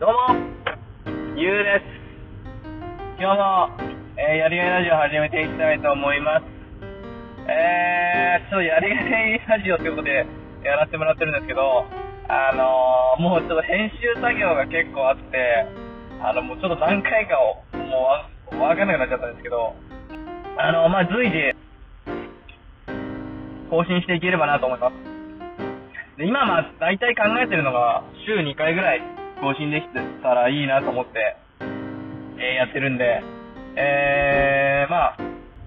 どうも、ゆうです。今日も、えーやりがいラジオ始めていきたいと思います。えー、ちょっとやりがいラジオということでやらせてもらってるんですけど、あのー、もうちょっと編集作業が結構あって、あの、もうちょっと何回かを、もうわわかんなくなっちゃったんですけど、あの、まあ、随時、更新していければなと思います。で今、まあ、大体考えてるのが、週2回ぐらい更新できてたらいいなと思って、えーやってるんで、えー、まあ、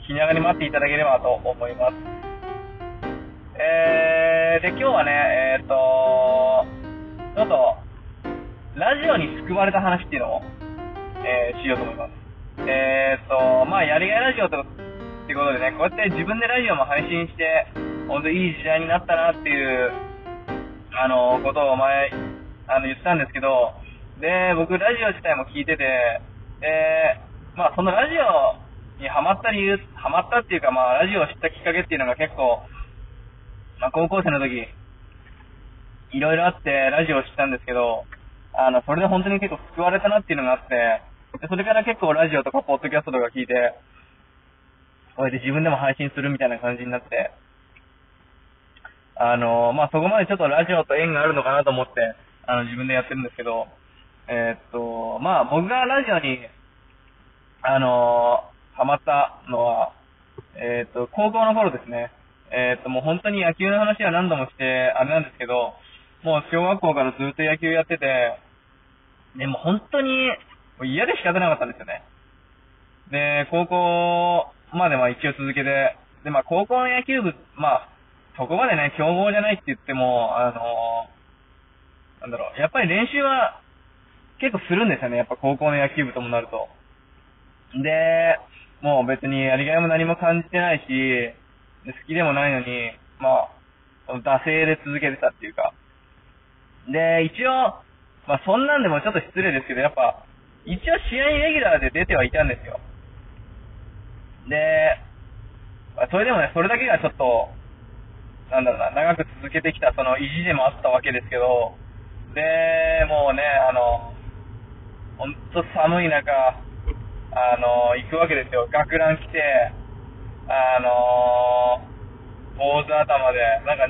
気長に待っていただければと思います。えー、で、今日はね、えーっと、ちょっと、ラジオに救われた話っていうのを、えーしようと思います。えーっと、まあ、やりがいラジオと、ってことでね、こうやって自分でラジオも配信して、本当いい時代になったなっていう、あの、ことを前、あの、言ったんですけど、で、僕、ラジオ自体も聞いてて、で、まあ、そのラジオにハマった理由、ハマったっていうか、まあ、ラジオを知ったきっかけっていうのが結構、まあ、高校生の時、いろいろあって、ラジオを知ったんですけど、あの、それで本当に結構救われたなっていうのがあって、でそれから結構ラジオとかポッドキャストとか聞いて、こうやって自分でも配信するみたいな感じになって、あの、まあ、そこまでちょっとラジオと縁があるのかなと思って、あの、自分でやってるんですけど、えーっと、まあ、僕がラジオに、あの、ハマったのは、えーっと、高校の頃ですね。えっと、もう本当に野球の話は何度もして、あれなんですけど、もう小学校からずっと野球やってて、でも本当にもう嫌で仕方なかったんですよね。で、高校までまあ一応続けて、で、まあ高校の野球部、まあ、そこまでね、強豪じゃないって言っても、あのなんだろう、やっぱり練習は結構するんですよね、やっぱ高校の野球部ともなると。で、もう別にやりがいも何も感じてないし、好きでもないのに、まあ、惰性で続けてたっていうか。で、一応、まあそんなんでもちょっと失礼ですけど、やっぱ、一応試合レギュラーで出てはいたんですよ。で、まあそれでもね、それだけがちょっと、なんだろうな、長く続けてきたその意地でもあったわけですけど、で、もうね、あの、ほんと寒い中、あの、行くわけですよ。学ラン着て、あの、坊主頭で、なんか、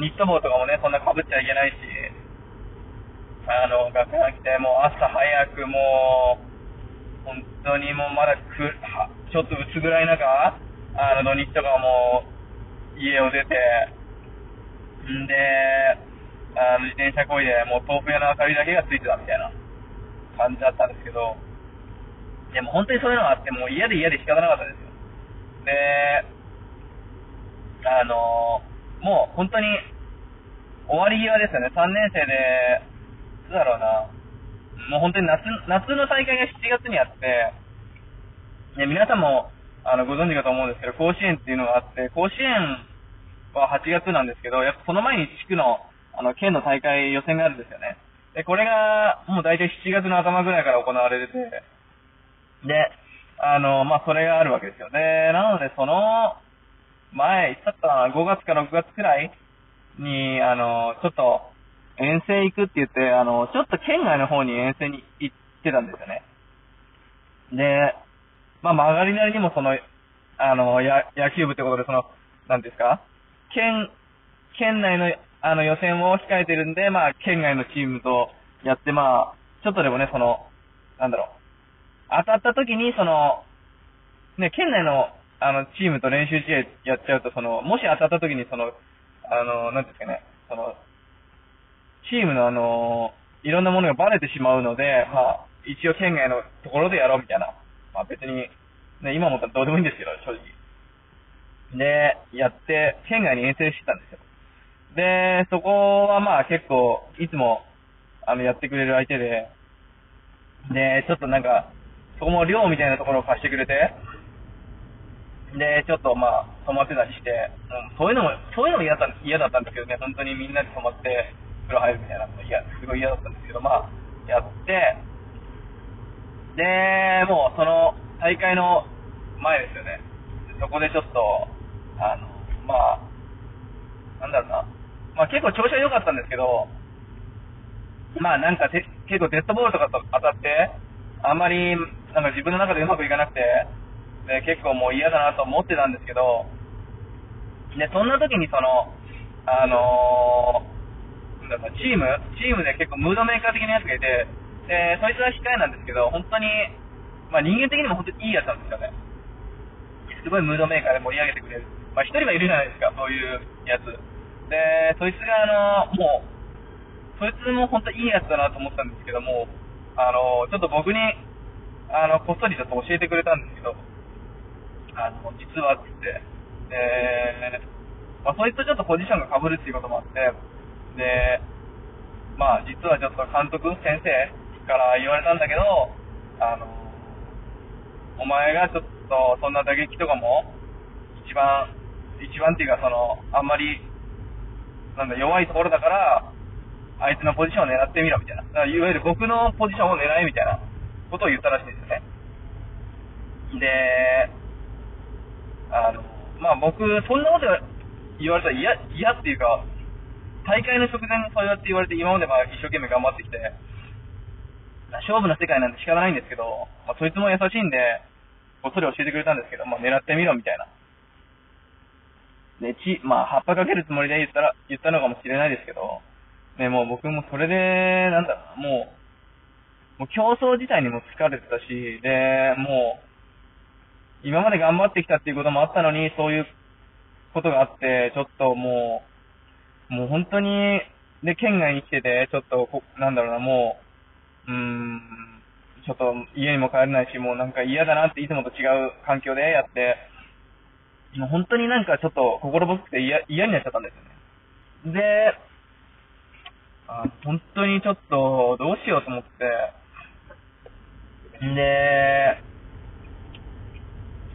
ニット帽とかもね、そんな被っちゃいけないし、あの、学ラン着て、もう朝早くもう、本当にもうまだく、はちょっと薄暗い中、あの、土日とかも家を出て、んで、あの、自転車こいで、もう豆腐屋の明かりだけがついてたみたいな感じだったんですけど、でも本当にそういうのがあって、もう嫌で嫌で仕方なかったですよ。で、あのもう本当に終わり際ですよね。3年生で、いつだろうな、もう本当に夏、夏の大会が7月にあって、で、皆さんも、あの、ご存知かと思うんですけど、甲子園っていうのがあって、甲子園は8月なんですけど、やっぱその前に地区の、あの、県の大会予選があるんですよね。で、これが、もう大体7月の頭ぐらいから行われてて、で、あの、まあ、それがあるわけですよ。で、なので、その、前、いつだったかな、5月か6月くらいに、あの、ちょっと、遠征行くって言って、あの、ちょっと県外の方に遠征に行ってたんですよね。で、まあ、曲がりなりにもその、あの、や、野球部ってことで、その、なんですか、県、県内の、あの、予選を控えてるんで、まあ、県外のチームとやって、まあ、ちょっとでもね、その、なんだろう、当たった時に、その、ね、県内の、あの、チームと練習試合やっちゃうと、その、もし当たった時に、その、あの、なんですかね、その、チームのあの、いろんなものがバレてしまうので、まあ、一応県外のところでやろうみたいな。まあ別に、ね、今思ったらどうでもいいんですけど、正直。で、やって、県外に遠征してたんですよ。で、そこはまあ結構、いつも、あの、やってくれる相手で、で、ちょっとなんか、そこも寮みたいなところを貸してくれて、で、ちょっとまあ、泊まってたりして、うん、そういうのも、そういうのも嫌だった嫌だったんですけどね、本当にみんなで泊まって、風呂入るみたいなのも嫌、すごい嫌だったんですけど、まあ、やって、で、もうその大会の前ですよね。そこでちょっと、あの、まあ、なんだろうな。まあ結構調子は良かったんですけど、まあなんか、結構デッドボールとかと当たって、あんまり、なんか自分の中でうまくいかなくて、で結構もう嫌だなと思ってたんですけど、で、そんな時にその、あのー、なんだチーム、チームで結構ムードメーカー的なやつがいて、で、そいつは控えなんですけど、本当に、まあ人間的にも本当にいいやつなんですよね。すごいムードメーカーで盛り上げてくれる。まあ一人はいるじゃないですか、そういうやつ。で、そいつがあの、もう、そいつも本当いいやつだなと思ったんですけども、あの、ちょっと僕に、あの、こっそりちょっと教えてくれたんですけど、あの、実はって言って、で、まあそいつとちょっとポジションが被るっていうこともあって、で、まあ実はちょっと監督、先生から言われたんだけど、あの、お前がちょっとそんな打撃とかも、一番、一番っていうかその、あんまり、なんだ、弱いところだから、あいつのポジションを狙ってみろみたいな。いわゆる僕のポジションを狙えみたいなことを言ったらしいんですよね。で、あの、まあ僕、そんなこと言われたら嫌、嫌っていうか、大会の直前にそうやって言われて今までまあ一生懸命頑張ってきて、勝負の世界なんて仕方ないんですけど、まあ、そいつも優しいんで、こっそり教えてくれたんですけど、まあ、狙ってみろみたいな。で、ち、まあ、葉っぱかけるつもりで言ったら、言ったのかもしれないですけど、ね、もう僕もそれで、なんだろう、もう、もう競争自体にも疲れてたし、で、もう、今まで頑張ってきたっていうこともあったのに、そういうことがあって、ちょっともう、もう本当に、で、県外に来てて、ちょっとこ、なんだろうな、もう、うーん、ちょっと家にも帰れないし、もうなんか嫌だなっていつもと違う環境でやって、本当になんかちょっと心細くて嫌嫌になっちゃったんですよね。で、あ本当にちょっとどうしようと思って、で、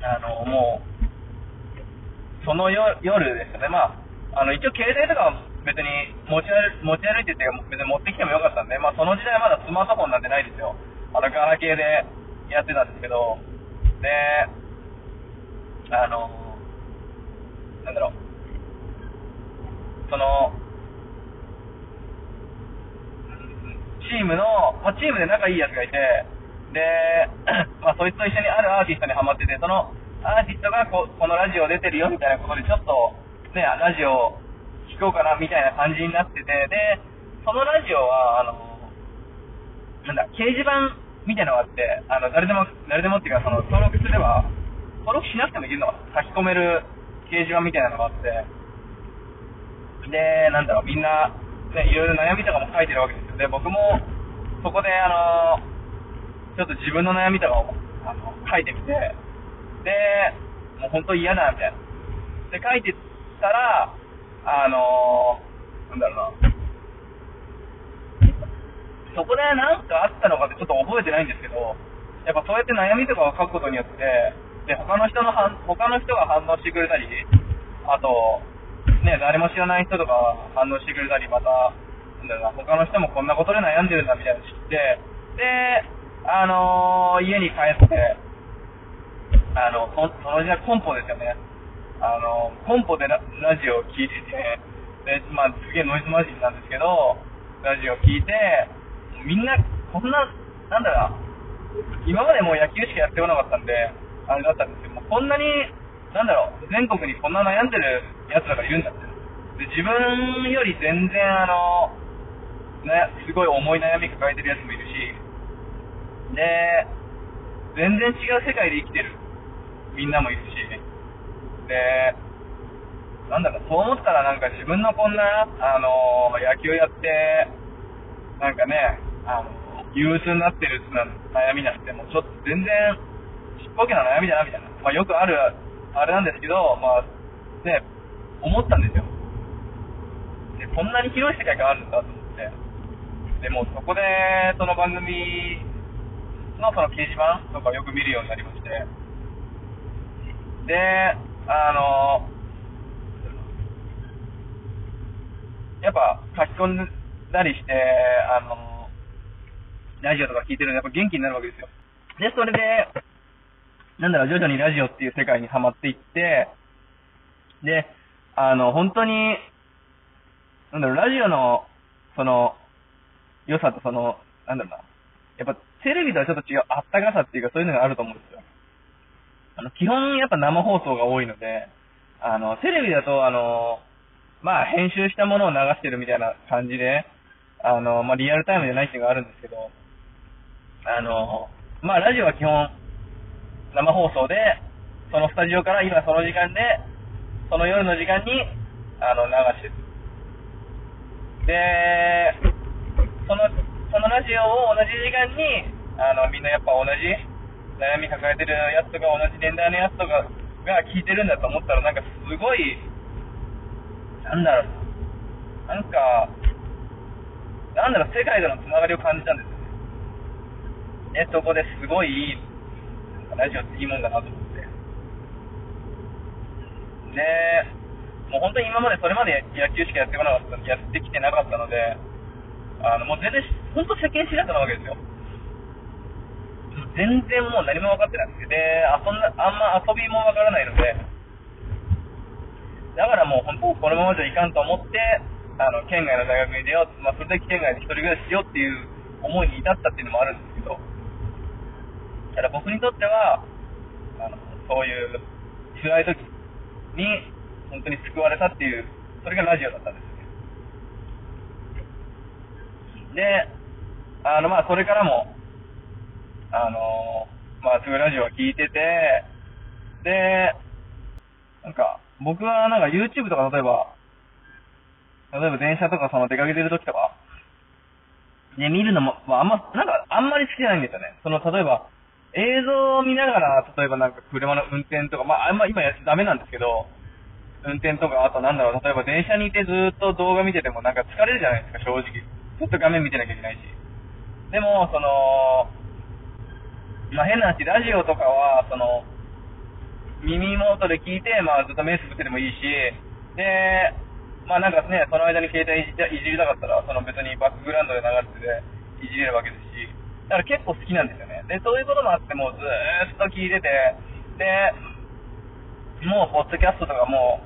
あの、もう、その夜ですよね、まあ、あの、一応携帯とかは別に持ち歩持ち歩いてて別に持ってきてもよかったんで、まあその時代まだスマートフォンなんてないですよ。あの、ガラケーでやってたんですけど、で、あの、なんだろう、その、チームの、まあ、チームで仲いいやつがいて、で、まあ、そいつと一緒にあるアーティストにハマってて、そのアーティストがここのラジオ出てるよみたいなことで、ちょっと、ね、ラジオ聞こうかなみたいな感じになってて、で、そのラジオは、あの、なんだ、掲示板みたいなのがあって、あの、誰でも、誰でもっていうか、その、登録すれば、登録しなくてもいけるのかな。書き込める掲示板みたいなのがあって、で、なんだろう、みんな、ね、いろいろ悩みとかも書いてるわけですよ。で、僕も、そこで、あの、ちょっと自分の悩みとかを、あの、書いてみて、で、もう本当嫌だ、みたいな。で、書いてたら、あのなんだろうな、そこで何かあったのかってちょっと覚えてないんですけど、やっぱそうやって悩みとかを書くことによって、で、他の人の反、他の人が反応してくれたり、あと、ね、誰も知らない人とか反応してくれたり、また、なんだろうな、他の人もこんなことで悩んでるんだみたいなの知って、で、あのー、家に帰って、あの、その時代コンポですよね。あの、コンポでララジオを聴いてて、で、まあ、すげえノイズマジンなんですけど、ラジオを聴いて、みんな、こんな、なんだろう、今までもう野球しかやってこなかったんで、あれだったんですけども、こんなに、なんだろう、全国にこんな悩んでる奴らがいるんだって。で、自分より全然あの、ね、すごい重い悩み抱えてる奴もいるし、で、全然違う世界で生きてる。みんなもいるし、で、なんだろ、そう思ったらなんか自分のこんな、あの野球やって、なんかね、あの、憂鬱になってる悩みなんて、もうちょっと全然、ちっぽけな悩みだな、みたいな。まあよくある、あれなんですけど、まあ、ね、思ったんですよ。で、こんなに広い世界があるんだと思って。で、もそこで、その番組のその掲示板とかよく見るようになりまして。で、あの、やっぱ書き込んだりして、あの、ラジオとか聞いてるのやっぱ元気になるわけですよ。で、それで、なんだろう、徐々にラジオっていう世界にはまっていって、で、あの、本当に、なんだろう、ラジオの、その、良さとその、なんだろうな。やっぱテレビとはちょっと違うあったかさっていうかそういうのがあると思うんですよ。あの、基本やっぱ生放送が多いので、あの、テレビだとあの、まあ編集したものを流してるみたいな感じで、あの、まあリアルタイムじゃないっていうのがあるんですけど、あの、まあラジオは基本生放送で、そのスタジオから今その時間で、その夜の時間に、あの、流してる。で、その、そのラジオを同じ時間に、あの、みんなやっぱ同じ悩み抱えてるやつとか同じ年代のやつとかが聞いてるんだと思ったら、なんかすごい、なんだろうな、んか、なんだろう、世界とのつながりを感じたんですよね。ね、そこですごいいい、ラジオっていいもんだなと思って。で、もう本当に今までそれまで野球しかやってこなかった、やってきてなかったので、あの、もう全然、本当世間知らずなわけですよ。全然もう何も分かってなくて、で、遊んな、あんま遊びも分からないので、だからもう本当このままじゃいかんと思って、あの、県外の大学に出よう、まあ、それで県外で一人暮らししようっていう思いに至ったっていうのもあるんですけど、ただ僕にとっては、あの、そういう辛い時に、本当に救われたっていう、それがラジオだったんですよね。で、あの、まあ、それからも、あのまあ、すごいラジオを聞いてて、で、なんか、僕はなんか YouTube とか例えば、例えば電車とかその出かけてる時とか、で、見るのも、まあ、あんま、なんか、あんまり好きじゃないんですよね。その、例えば、映像を見ながら、例えばなんか車の運転とか、まあ、あんま今やダメなんですけど、運転とか、あとなんだろう、例えば電車にいてずっと動画見ててもなんか疲れるじゃないですか、正直。ずっと画面見てなきゃいけないし。でも、その、まあ、変な話、ラジオとかは、その、耳元で聞いて、まあ、ずっと目つぶっててもいいし、で、まあなんかね、その間に携帯いじいじりたかったら、その別にバックグラウンドで流れてて、いじれるわけですし、だから結構好きなんですよね。で、そういうこともあって、もうずーっと聞いてて、で、もう、ポッドキャストとかも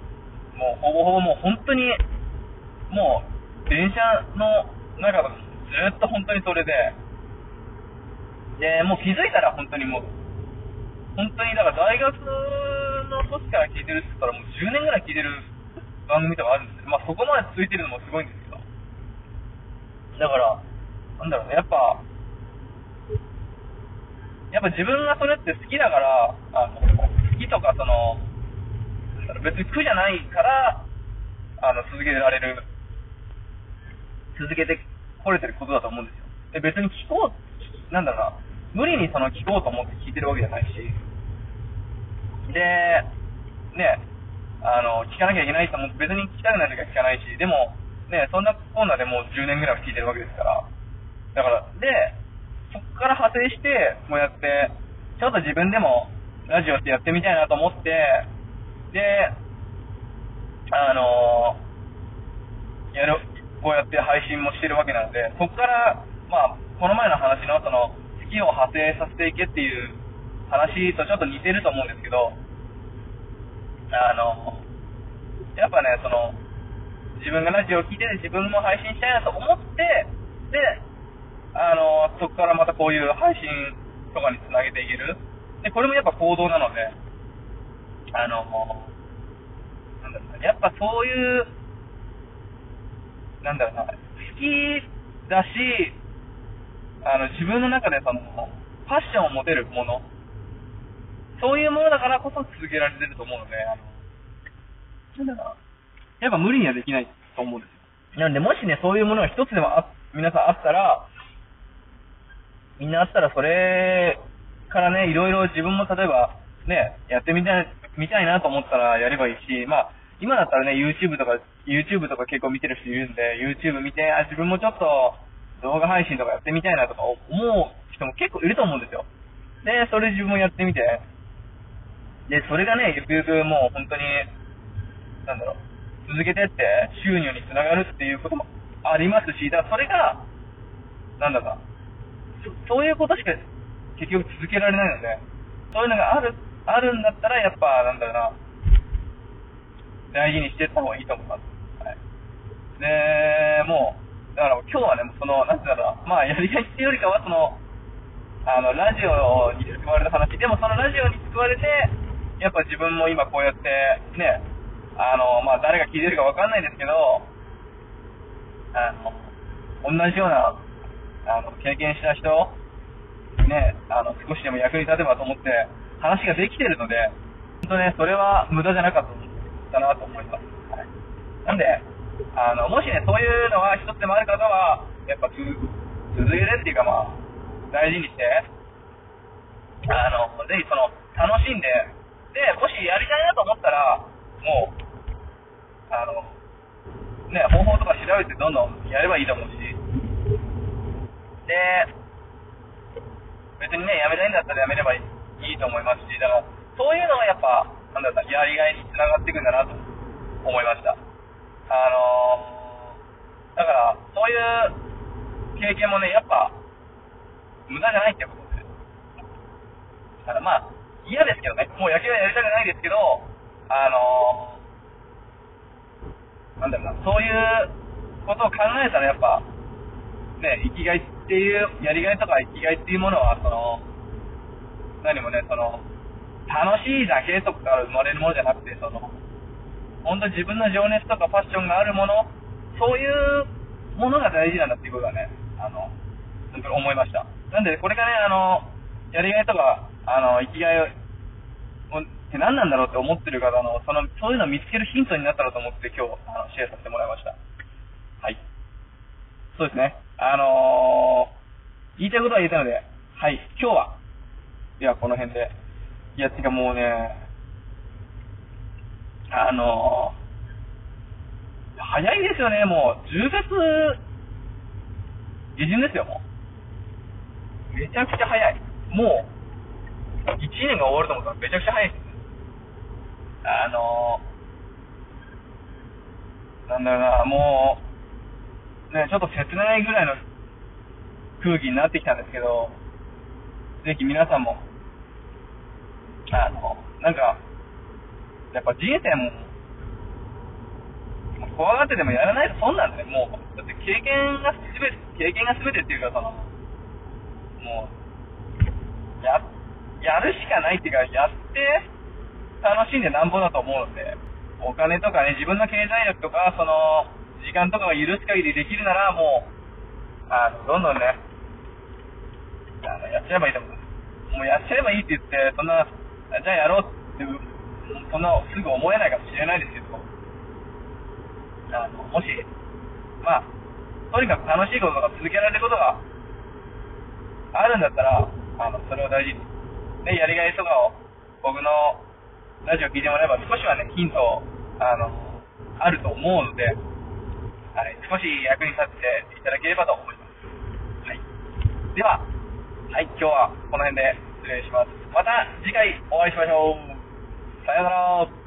う、もうほぼほぼもう本当に、もう、電車のなんか、ずっと本当にそれで、で、もう気づいたら本当にもう、本当に、だから大学の時から聞いてるって言ったらもう10年ぐらい聞いてる番組とかあるんですよ。まあそこまで続いてるのもすごいんですけど。だから、なんだろうね、やっぱ、やっぱ自分がそれって好きだから、あの、好きとかその、別に苦じゃないから、あの、続けられる続けてこれてることだと思うんですよ。で、別に聞こう、なんだろうな、無理にその聞こうと思って聞いてるわけじゃないし、で、ね、あの、聞かなきゃいけないと思って別に聞きたくない時は聞かないし、でも、ね、そんなコーナーでもう10年ぐらいは聞いてるわけですから、だから、で、そこから派生して、こうやって、ちょっと自分でもラジオってやってみたいなと思って、で、あのやる、こうやって配信もしてるわけなので、そこから、まあ、この前の話のその、好きを派生させていけっていう話とちょっと似てると思うんですけど、あの、やっぱね、その、自分がラジオを聴いてて自分も配信したいなと思って、で、あの、そこからまたこういう配信とかにつなげていける。で、これもやっぱ行動なので、あの、なんだろうなやっぱそういうなんだろうな、好きだし、あの、自分の中でその、パッションを持てるもの、そういうものだからこそ続けられてると思うので、あの、なんだろうなやっぱ無理にはできないと思うんですよ。なんで、もしね、そういうものが一つでもあ、皆さんあったら、みんなあったらそれからね、いろいろ自分も例えば、ね、やってみたい、みたいなと思ったらやればいいし、まあ、今だったらね、YouTube とか、YouTube とか結構見てる人いるんで、YouTube 見て、あ、自分もちょっと動画配信とかやってみたいなとか思う人も結構いると思うんですよ。で、それ自分もやってみて、で、それがね、ゆくゆくもう本当に、なんだろう、続けてって収入につながるっていうこともありますし、だからそれが、なんだか、そういうことしか結局続けられないので、そういうのがある、あるんだったら、やっぱ、なんだろうな、大事にしてった方がいいと思います。はい。で、もう、だから今日はね、その、なんてうんだろう、まあ、やりがいっていうよりかは、その、あの、ラジオに救われた話、でもそのラジオに救われて、やっぱ自分も今こうやって、ね、あの、まあ、誰が聞いてるかわかんないですけど、あの、同じような、あの、経験した人、ね、あの、少しでも役に立てばと思って話ができてるので、本当ね、それは無駄じゃなかったなと思います。はい。なんで、あの、もしね、そういうのが一つでもある方は、やっぱ続けてっていうかまあ、大事にして、あの、ぜひその、楽しんで、で、もしやりたいなと思ったら、もう、あの、ね、方法とか調べてどんどんやればいいと思うし、別にね、やめたいんだったらやめればいいと思いますし、だから、そういうのがやっぱ、なんだろう、やりがいにつながっていくんだなと思いました。あのー、だから、そういう経験もね、やっぱ、無駄じゃないってことです。だからまあ、嫌ですけどね、もう野球はやりたくないですけど、あのー、なんだろうな、そういうことを考えたらやっぱ、ね、生きがいっていう、やりがいとか生きがいっていうものは、その、何もね、その、楽しいだけとかから生まれるものじゃなくて、その、本当自分の情熱とかパッションがあるもの、そういうものが大事なんだっていうことはね、あの、本当に思いました。なんで、これがね、あの、やりがいとか、あの、生きがい、って何なんだろうって思ってる方の、その、そういうのを見つけるヒントになったらと思って今日、あの、シェアさせてもらいました。そうですね。あのー、言いたいことは言えたので、はい、今日は、ではこの辺で、いや、てかもうね、あのー、早いですよね、もう、10月下旬ですよ、もう。めちゃくちゃ早い。もう、1年が終わると思ったらめちゃくちゃ早いです。あのー、なんだろうな、もう、ね、ちょっと切ないぐらいの空気になってきたんですけど、ぜひ皆さんも、あの、なんか、やっぱ人生も、怖がってでもやらないと損なんだね、もう。だって経験がすべて、経験がすべてっていうか、その、もう、や、やるしかないっていうか、やって楽しんでなんぼだと思うので、お金とかね、自分の経済力とか、その、時間とかが許す限りできるなら、もう、あの、どんどんね、あの、やっちゃえばいいと思う。もうやっちゃえばいいって言って、そんな、じゃあやろうってそんなすぐ思えないかもしれないですけど、あの、もし、まあ、とにかく楽しいことが続けられることがあるんだったら、あの、それを大事に。で、やりがいとかを、僕のラジオ聞いてもらえば少しはね、ヒント、あの、あると思うので、はい、少し役に立っていただければと思います。はい。では、はい、今日はこの辺で失礼します。また次回お会いしましょう。さようなら